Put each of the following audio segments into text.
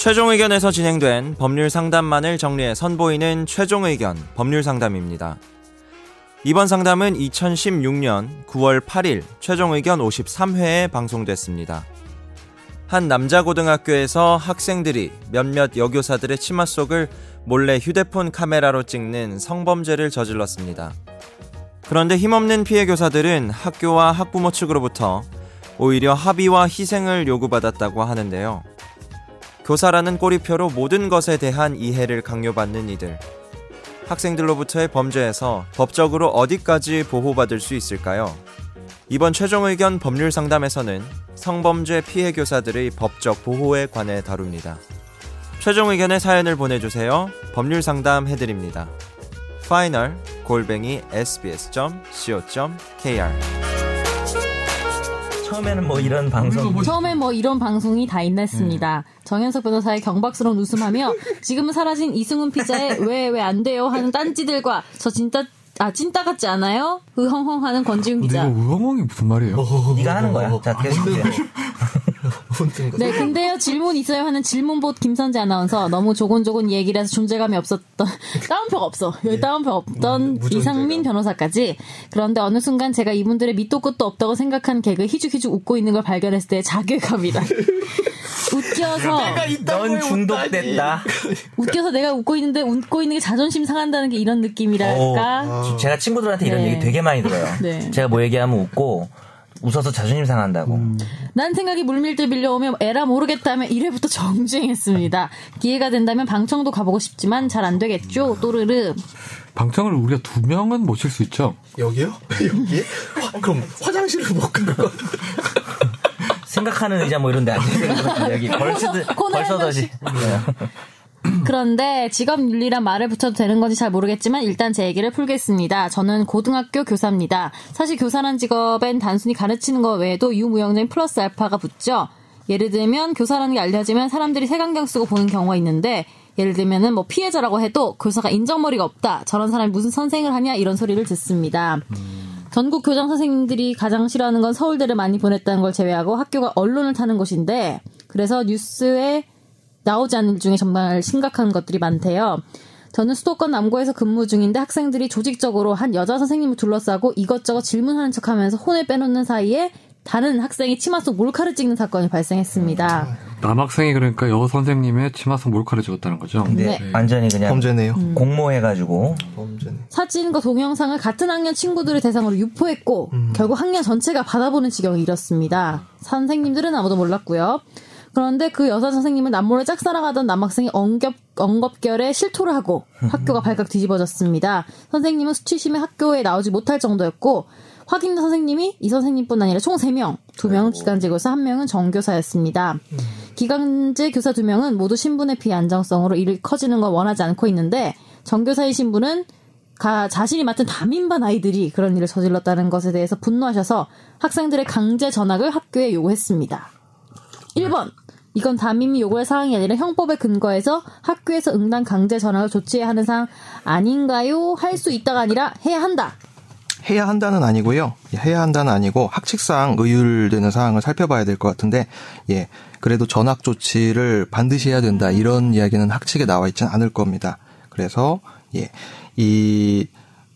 최종 의견에서 진행된 법률 상담만을 정리해 선보이는 최종 의견 법률 상담입니다. 이번 상담은 2016년 9월 8일 최종 의견 53회에 방송됐습니다. 한 남자 고등학교에서 학생들이 몇몇 여교사들의 치마 속을 몰래 휴대폰 카메라로 찍는 성범죄를 저질렀습니다. 그런데 힘없는 피해 교사들은 학교와 학부모 측으로부터 오히려 합의와 희생을 요구받았다고 하는데요. 교사라는 꼬리표로 모든 것에 대한 이해를 강요받는 이들. 학생들로부터의 범죄에서 법적으로 어디까지 보호받을 수 있을까요? 이번 최종 의견 법률 상담에서는 성범죄 피해 교사들의 법적 보호에 관해 다룹니다. 최종 의견의 사연을 보내주세요. 법률 상담 해드립니다. final 골뱅이 sbs.co.kr 처음에는 뭐 이런 방송 처음에 뭐 이런 방송이 다 있냈습니다. 정현석 변호사의 경박스러운 웃음하며 지금은 사라진 이승훈 피자의 왜 왜 안 돼요 하는 딴지들과 저 진짜 아 찐따 같지 않아요? 으헝헝 하는 권지훈 근데 기자. 이거 우엉엉이 무슨 말이에요? 네가 하는 거야. 자, 계속해요. 네, 근데요 질문 있어요 하는 질문봇 김선재 아나운서 너무 조곤조곤 얘기를 해서 존재감이 없었던 따옴표가 없어 여기 따옴표 없던 이상민 변호사까지 그런데 어느 순간 제가 이분들의 밑도 끝도 없다고 생각한 개그 희죽희죽 웃고 있는 걸 발견했을 때 자괴감이다. 웃겨서 넌 중독됐다. 웃겨서 내가 웃고 있는데 웃고 있는 게 자존심 상한다는 게 이런 느낌이랄까. 어, 제가 친구들한테 이런 네. 얘기 되게 많이 들어요. 네. 제가 뭐 얘기하면 웃고 웃어서 자존심 상한다고. 난 생각이 물밀듯 밀려오면 에라 모르겠다며 1회부터 정주행했습니다. 기회가 된다면 방청도 가보고 싶지만 잘 안 되겠죠. 또르르. 방청을 우리가 두 명은 모실 수 있죠. 여기요? 여기에? 화- 그럼 화장실을 못갈 거. 생각하는 의자 뭐 이런 데 앉아있는 여기 벌스드, 코너 한 벌써 더지. 그런데 직업 윤리란 말을 붙여도 되는 건지 잘 모르겠지만 일단 제 얘기를 풀겠습니다. 저는 고등학교 교사입니다. 사실 교사란 직업엔 단순히 가르치는 것 외에도 유무형적인 플러스 알파가 붙죠. 예를 들면 교사라는 게 알려지면 사람들이 색안경 쓰고 보는 경우가 있는데 예를 들면은 뭐 피해자라고 해도 교사가 인정머리가 없다. 저런 사람이 무슨 선생을 하냐 이런 소리를 듣습니다. 전국 교장 선생님들이 가장 싫어하는 건 서울대를 많이 보냈다는 걸 제외하고 학교가 언론을 타는 곳인데 그래서 뉴스에 나오지 않는 일 중에 정말 심각한 것들이 많대요. 저는 수도권 남고에서 근무 중인데 학생들이 조직적으로 한 여자 선생님을 둘러싸고 이것저것 질문하는 척 하면서 혼을 빼놓는 사이에 다른 학생이 치마 속 몰카를 찍는 사건이 발생했습니다. 남학생이 그러니까 여 선생님의 치마 속 몰카를 찍었다는 거죠. 근데 네. 완전히 그냥 범죄네요. 공모해가지고 범죄네. 사진과 동영상을 같은 학년 친구들을 대상으로 유포했고 결국 학년 전체가 받아보는 지경에 이뤘습니다. 선생님들은 아무도 몰랐고요. 그런데 그 여자 선생님은 남몰래 짝사랑하던 남학생이 엉겹, 엉겁결에 실토를 하고 학교가 발칵 뒤집어졌습니다. 선생님은 수치심에 학교에 나오지 못할 정도였고 확인된 선생님이 이 선생님뿐 아니라 총 3명, 2명은 기간제 교사, 1명은 정교사였습니다. 기간제 교사 2명은 모두 신분의 비안정성으로 일이 커지는 걸 원하지 않고 있는데 정교사의 신분은 가 자신이 맡은 담임반 아이들이 그런 일을 저질렀다는 것에 대해서 분노하셔서 학생들의 강제 전학을 학교에 요구했습니다. 1번. 이건 담임이 요구할 사항이 아니라 형법에 근거해서 학교에서 응당 강제 전학을 조치해야 하는 사항 아닌가요? 할 수 있다가 아니라 해야 한다. 해야 한다는 아니고요. 예, 해야 한다는 아니고 학칙상 의율되는 사항을 살펴봐야 될 것 같은데, 예, 그래도 전학 조치를 반드시 해야 된다 이런 이야기는 학칙에 나와 있지는 않을 겁니다. 그래서 예, 이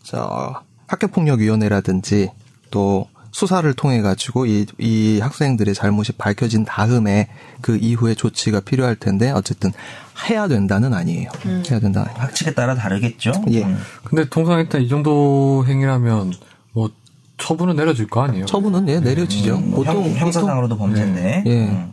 저 학교폭력위원회라든지 또 수사를 통해 가지고 이, 이 학생들의 잘못이 밝혀진 다음에 그 이후에 조치가 필요할 텐데 어쨌든 해야 된다는 아니에요. 해야 된다. 학칙에 따라 다르겠죠. 예. 음. 근데 통상 일단 이 정도 행위라면 뭐 처분은 내려질 거 아니에요. 처분은 예 내려지죠. 뭐 형, 형사상으로도 범죄인데. 예. 음.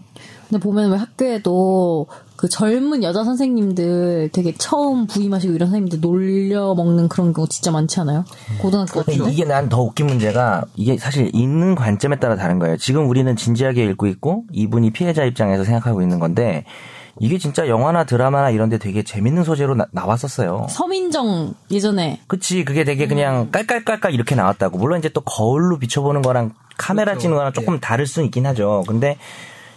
근데 보면 왜 학교에도 그 젊은 여자 선생님들 되게 처음 부임하시고 이런 선생님들 놀려 먹는 그런 거 진짜 많지 않아요? 고등학교 근데 같은데? 이게 난 더 웃긴 문제가 이게 사실 있는 관점에 따라 다른 거예요. 지금 우리는 진지하게 읽고 있고 이분이 피해자 입장에서 생각하고 있는 건데 이게 진짜 영화나 드라마나 이런 데 되게 재밌는 소재로 나, 나왔었어요. 서민정 예전에 그치 그게 되게 그냥 깔깔깔깔 이렇게 나왔다고 물론 이제 또 거울로 비춰보는 거랑 카메라 찍는 거랑 조금 다를 수는 있긴 하죠 근데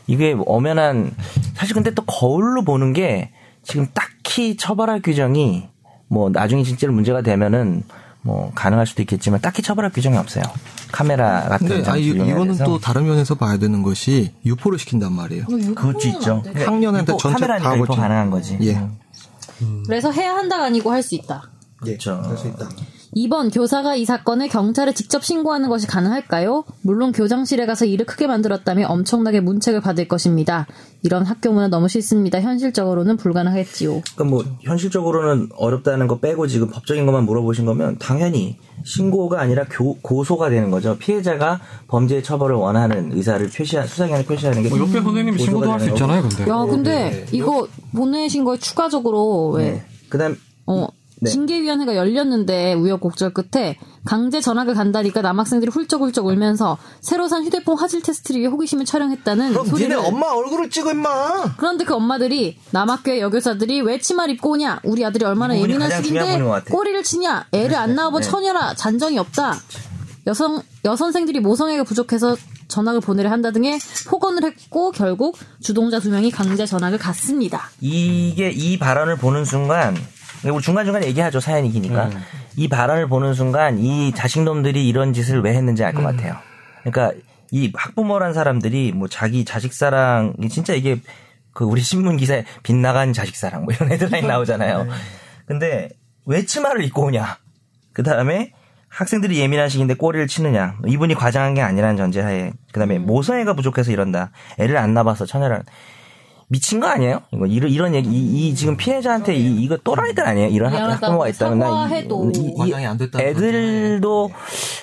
이게 엄연한 사실 근데 또 거울로 보는 게 지금 딱히 처벌할 규정이 뭐 나중에 진짜로 문제가 되면은 뭐 가능할 수도 있겠지만 딱히 처벌할 규정이 없어요. 카메라 같은 근데 아, 이, 이용해야 이거는. 또 다른 면에서 봐야 되는 것이 유포를 시킨단 말이에요. 그것도 있죠. 학년한테 전체 다 유포. 가능한 거지. 예. 그래서 해야 한다가 아니고 할 수 있다. 그렇죠. 할 수 있다. 2번 교사가 이 사건을 경찰에 직접 신고하는 것이 가능할까요? 물론 교장실에 가서 일을 크게 만들었다면 엄청나게 문책을 받을 것입니다. 이런 학교 문화 너무 싫습니다. 현실적으로는 불가능했지요. 그러니까 뭐 현실적으로는 어렵다는 거 빼고 지금 법적인 것만 물어보신 거면 당연히 신고가 아니라 교- 고소가 되는 거죠. 피해자가 범죄 처벌을 원하는 의사를 표시한 수사기관에 표시하는 게 뭐 옆에 선생님이 고소가 신고도 할 수 있잖아요, 근데. 야, 근데 이거 보내신 걸 추가적으로 왜 네. 그다음 어, 네. 징계위원회가 열렸는데 우여곡절 끝에 강제 전학을 간다니까 남학생들이 훌쩍훌쩍 울면서 새로 산 휴대폰 화질 테스트를 위해 호기심을 촬영했다는 소리를 얼굴을 찍어 임마. 그런데 그 엄마들이 남학교의 여교사들이 왜 치마를 입고 오냐 우리 아들이 얼마나 예민한 시기인데. 꼬리를 치냐 애를 안 낳아본 네. 처녀라 잔정이 없다 여성 여선생들이 모성애가 부족해서 전학을 보내려 한다 등의 폭언을 했고 결국 주동자 두 명이 강제 전학을 갔습니다. 이게 이 발언을 보는 순간 우리 중간중간 얘기하죠 사연이 기니까 이 발언을 보는 순간 이 자식놈들이 이런 짓을 왜 했는지 알 것 같아요. 그러니까 이 학부모란 사람들이 뭐 자기 자식 사랑 진짜 이게 그 우리 신문 기사에 빗나간 자식 사랑 뭐 이런 헤드라인 나오잖아요. 근데 왜 치마를 입고 오냐? 그 다음에 학생들이 예민한 시기인데 꼬리를 치느냐? 이분이 과장한 게 아니라는 전제하에 그 다음에 모성애가 부족해서 이런다. 애를 안 낳아서 처녀를 미친 거 아니에요? 이거 이런 이런 얘기 이, 이 지금 피해자한테 이, 이거 또라이들 아니에요? 이런 학- 학부모가 있다면 나 이- 애들도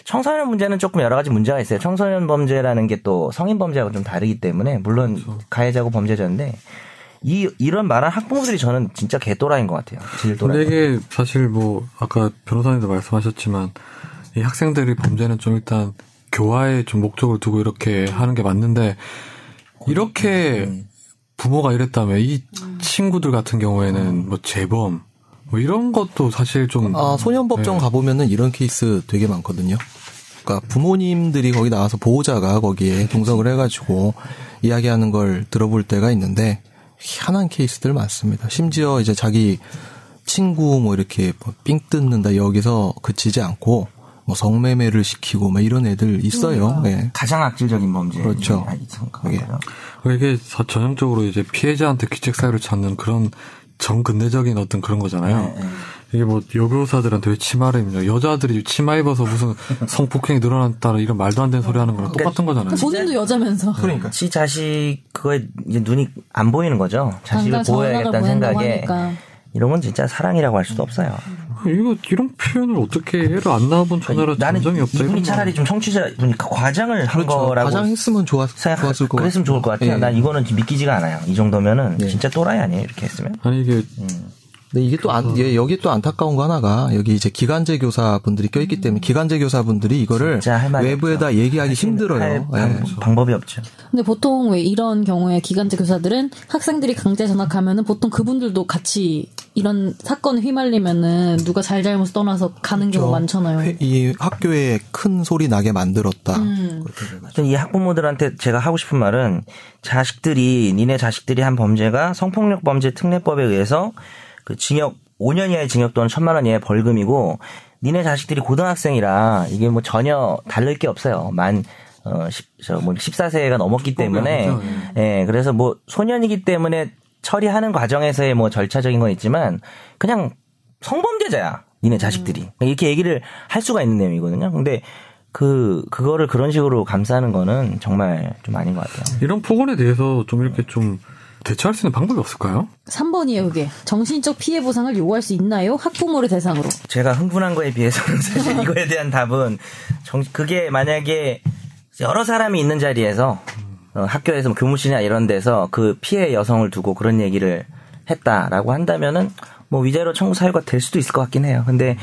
청소년 문제는 조금 여러 가지 문제가 있어요. 청소년 범죄라는 게 또 성인 범죄하고 좀 다르기 때문에 물론 가해자고 범죄자인데 이 이런 말한 학부모들이 저는 진짜 개또라이인 것 같아요. 질. 근데 이게 사실 뭐 아까 변호사님도 말씀하셨지만 이 학생들이 범죄는 좀 일단 교화에 좀 목적을 두고 이렇게 하는 게 맞는데 이렇게 부모가 이랬다면 이 친구들 같은 경우에는 뭐 재범 뭐 이런 것도 사실 좀 아, 소년법정 네. 가보면은 이런 케이스 되게 많거든요. 그러니까 부모님들이 거기 나와서 보호자가 거기에 동석을 해가지고 이야기하는 걸 들어볼 때가 있는데 희한한 케이스들 많습니다. 심지어 이제 자기 친구 뭐 이렇게 뭐삥 뜯는다 여기서 그치지 않고 뭐 성매매를 시키고 막 이런 애들 있어요. 예. 가장 악질적인 범죄. 그렇죠. 아, 이 그게. 그거요. 이게 사- 전형적으로 이제 피해자한테 기책 사유를 찾는 그런 정근대적인 어떤 그런 거잖아요. 네, 이게 뭐 여교사들한테 왜 치마를 입냐? 여자들이 치마 입어서 무슨 성폭행이 늘어났다 이런 말도 안 되는 소리 하는 거랑 똑같은 거잖아요. 본인도 여자면서 그러니까 지 자식 그거에 이제 눈이 안 보이는 거죠. 자식을 보호해야겠다는 생각에 하니까. 이런 건 진짜 사랑이라고 할 수도 없어요. 이거 이런 표현을 어떻게 애를 안 낳아본 처녀라 나는 감정이 없다 이분이 차라리 좀 청취자 분이 과장을 한 그렇죠. 거라고 과장했으면 좋았, 생각 좋았을 것 그랬으면 좋을 것 같아요. 예. 난 이거는 믿기지가 않아요. 이 정도면은 예. 진짜 또라이 아니에요. 이렇게 했으면. 아니 이게 근데 이게 또 안, 예, 여기 또 안타까운 거 하나가 여기 이제 기간제 교사분들이 껴있기 때문에 기간제 교사분들이 이거를 진짜 할 말이 외부에다 없죠. 얘기하기 할 힘들어요. 방, 예. 방법이 없죠. 근데 보통 왜 이런 경우에 기간제 교사들은 학생들이 강제 전학하면은 보통 그분들도 같이 이런 사건에 휘말리면은 누가 잘잘못 떠나서 가는 경우 많잖아요. 회- 이 학교에 큰 소리 나게 만들었다. 음. 이 학부모들한테 제가 하고 싶은 말은 자식들이 니네 자식들이 한 범죄가 성폭력 범죄 특례법에 의해서 그 징역 5년 이하의 징역 또는 천만 원 이하의 벌금이고 니네 자식들이 고등학생이라 이게 뭐 전혀 다를 게 없어요. 만 어, 10, 저 뭐 14세가 넘었기 때문에 아니죠. 예, 그래서 뭐 소년이기 때문에 처리하는 과정에서의 뭐 절차적인 건 있지만 그냥 성범죄자야. 니네 자식들이. 이렇게 얘기를 할 수가 있는 내용이거든요. 근데 그 그거를 그런 식으로 감싸는 거는 정말 좀 아닌 것 같아요. 이런 폭언에 대해서 좀 이렇게 좀 대처할 수 있는 방법이 없을까요? 3번이에요, 그게. 정신적 피해 보상을 요구할 수 있나요? 학부모를 대상으로. 제가 흥분한 거에 비해서는 사실 이거에 대한 답은 정, 그게 만약에 여러 사람이 있는 자리에서 어, 학교에서 뭐 교무실이나 이런 데서 그 피해 여성을 두고 그런 얘기를 했다라고 한다면은 뭐 위자료 청구 사유가 될 수도 있을 것 같긴 해요. 근데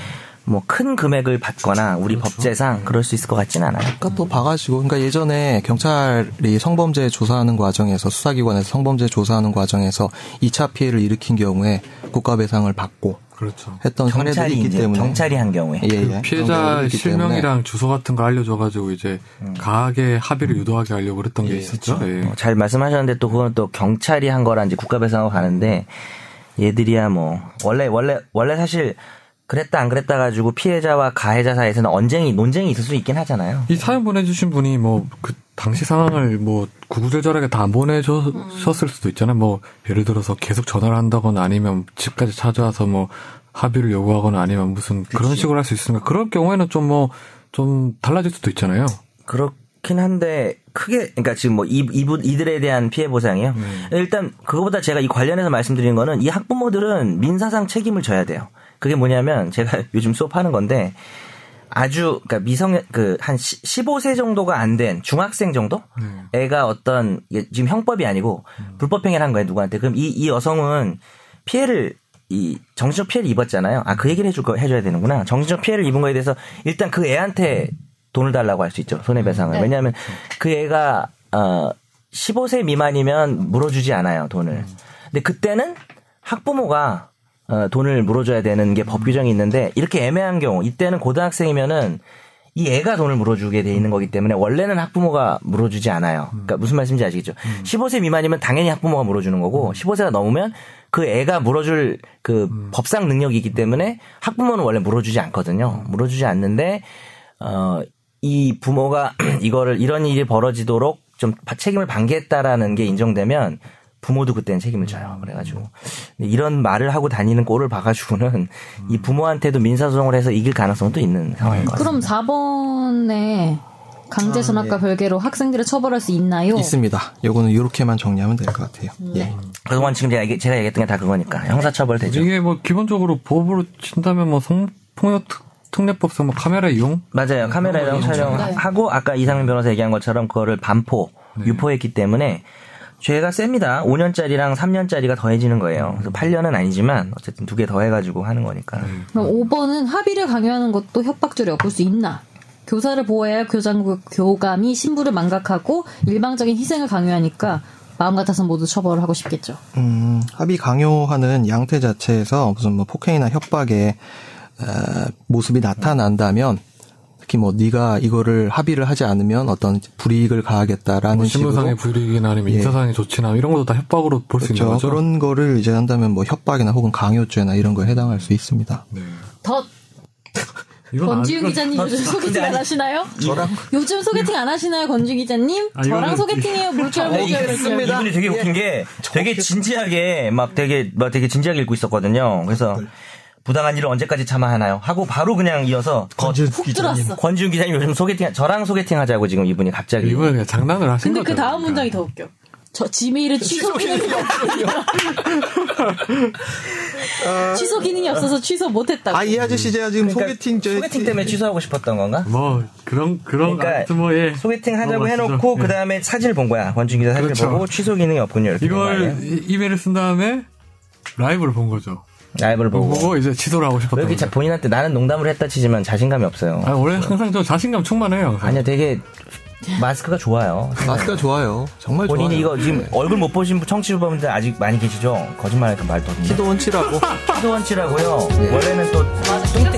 뭐 큰 금액을 받거나 우리 법제상 그럴 수 있을 것 같지는 않아요. 그러니까 또 봐가지고, 그러니까 예전에 경찰이 성범죄 조사하는 과정에서 수사기관에서 성범죄 조사하는 과정에서 2차 피해를 일으킨 경우에 국가배상을 받고 그렇죠. 했던 사례들이 경찰이 있기 때문에 경찰이 한 경우에 예, 예. 그 피해자 실명이랑 주소 같은 거 알려줘가지고 이제 가하게 합의를 유도하게 하려고 그랬던 게 있었죠. 예. 어, 잘 말씀하셨는데 또 그건 또 경찰이 한 거라 이제 국가배상하고 가는데 얘들이야 뭐 원래 원래 원래 사실 그랬다 안 그랬다 가지고 피해자와 가해자 사이에서는 언쟁이 논쟁이 있을 수 있긴 하잖아요. 이 사연 보내주신 분이 뭐 그 당시 상황을 뭐 구구절절하게 다 안 보내셨을 수도 있잖아요. 뭐 예를 들어서 계속 전화를 한다거나 아니면 집까지 찾아와서 뭐 합의를 요구하거나 아니면 무슨 그런 식으로 할 수 있으니까 그럴 경우에는 좀 뭐 좀 달라질 수도 있잖아요. 그렇긴 한데 크게 그러니까 지금 뭐 이, 이분 이들에 대한 피해 보상이요. 일단 그거보다 제가 이 관련해서 말씀드린 거는 이 학부모들은 민사상 책임을 져야 돼요. 그게 뭐냐면 제가 요즘 수업하는 건데 아주 그러니까 미성 그한 15세 정도가 안 된 중학생 정도 애가 어떤 이게 지금 형법이 아니고 불법 행위를 한 거예요 누구한테 그럼 이 이 여성은 피해를 이 정신적 피해를 입었잖아요. 아 그 얘기를 해줄 거 해줘야 되는구나. 정신적 피해를 입은 거에 대해서 일단 그 애한테 돈을 달라고 할 수 있죠 손해배상을. 네. 왜냐하면 그 애가 어 15세 미만이면 물어주지 않아요 돈을. 근데 그때는 학부모가 어, 돈을 물어줘야 되는 게 법 규정이 있는데 이렇게 애매한 경우 이때는 고등학생이면은 이 애가 돈을 물어주게 돼 있는 거기 때문에 원래는 학부모가 물어주지 않아요. 그러니까 무슨 말씀인지 아시겠죠? 15세 미만이면 당연히 학부모가 물어주는 거고 15세가 넘으면 그 애가 물어줄 그 법상 능력이 있기 때문에 학부모는 원래 물어주지 않거든요. 물어주지 않는데 어, 이 부모가 이거를 이런 일이 벌어지도록 좀 책임을 방기했다라는 게 인정되면 부모도 그때는 책임을 져요. 그래가지고 근데 이런 말을 하고 다니는 꼴을 봐가지고는 이 부모한테도 민사소송을 해서 이길 가능성도 있는 상황인 것 같습니다. 그럼 4번에 강제 전학과 별개로 학생들을 처벌할 수 있나요? 있습니다. 요거는 이렇게만 정리하면 될 것 같아요. 예. 그동안 지금 제가, 얘기- 제가 얘기했던 게 다 그거니까 형사처벌 되죠. 이게 뭐 기본적으로 법으로 친다면 뭐 성폭력 특- 특례법상 뭐 카메라 이용 맞아요. 카메라랑 네. 촬영하고 아까 이상민 변호사 얘기한 것처럼 그거를 반포, 유포했기 때문에 죄가 셉니다. 5년짜리랑 3년짜리가 더해지는 거예요. 그래서 8년은 아니지만 어쨌든 두 개 더해가지고 하는 거니까. 그럼 5번은 합의를 강요하는 것도 협박죄를 엮을 수 있나? 교사를 보호해야 할 교장 교감이 신부를 망각하고 일방적인 희생을 강요하니까 마음 같아서 모두 처벌을 하고 싶겠죠. 음, 합의 강요하는 양태 자체에서 무슨 뭐 폭행이나 협박의 어, 모습이 나타난다면 특히 뭐 네가 이거를 합의를 하지 않으면 어떤 불이익을 가하겠다라는 뭐 식으로 신분상의 불이익이나 아니면 예. 인사상의 조치나 이런 것도 다 협박으로 볼수 있는 그렇죠. 거죠. 그런 거를 이제 한다면 뭐 협박이나 혹은 강요죄나 이런 거에 해당할 수 있습니다. 네. 더 권지윤 기자님 요즘 소개팅 안 하시나요? 저랑 요즘 소개팅 안 하시나요, 권지윤 기자님? 아, 저랑 소개팅해요, 물결 물결 물결. 이분이 되게 웃긴 게 되게 진지하게 막 되게 막 되게 진지하게 읽고 있었거든요. 그래서 부당한 일을 언제까지 참아 하나요? 하고 바로 그냥 이어서 훅 들어왔어. 권지훈 기자님 요즘 소개팅 저랑 소개팅 하자고 지금 이분이 갑자기 이번에 그냥 장난을 하신 근데 거죠. 그 다음 그러니까. 문장이 더 웃겨. 저 지메일은 취소 기능이 취소 기능이 없어서 취소 못했다고. 아, 이 아저씨 제가 지금 그러니까 소개팅 저 소개팅 때문에 취소하고 싶었던 건가? 뭐 그런 그런 그러니까 뭐 예. 소개팅 하자고 넘어가시죠. 해놓고 예. 그 다음에 사진을 본 거야. 권준 기자 사진을 그렇죠. 보고 취소 기능이 없군요. 이걸 이메일을 쓴 다음에 라이브를 본 거죠. 라이브를 보고. 보고 이제 취소를 하고 거죠. 자- 본인한테 나는 농담을 했다 치지만 자신감이 없어요. 아 원래 항상 저 자신감 충만해요. 아니야 되게 마스크가 좋아요. 마스크가 좋아요. 정말 본인이 좋아요. 이거 지금 얼굴 못 보신 청취자분들 아직 많이 계시죠? 거짓말하니까 말도 키도 원치라고 키도 원치라고요. 원래는 또 뚱뚱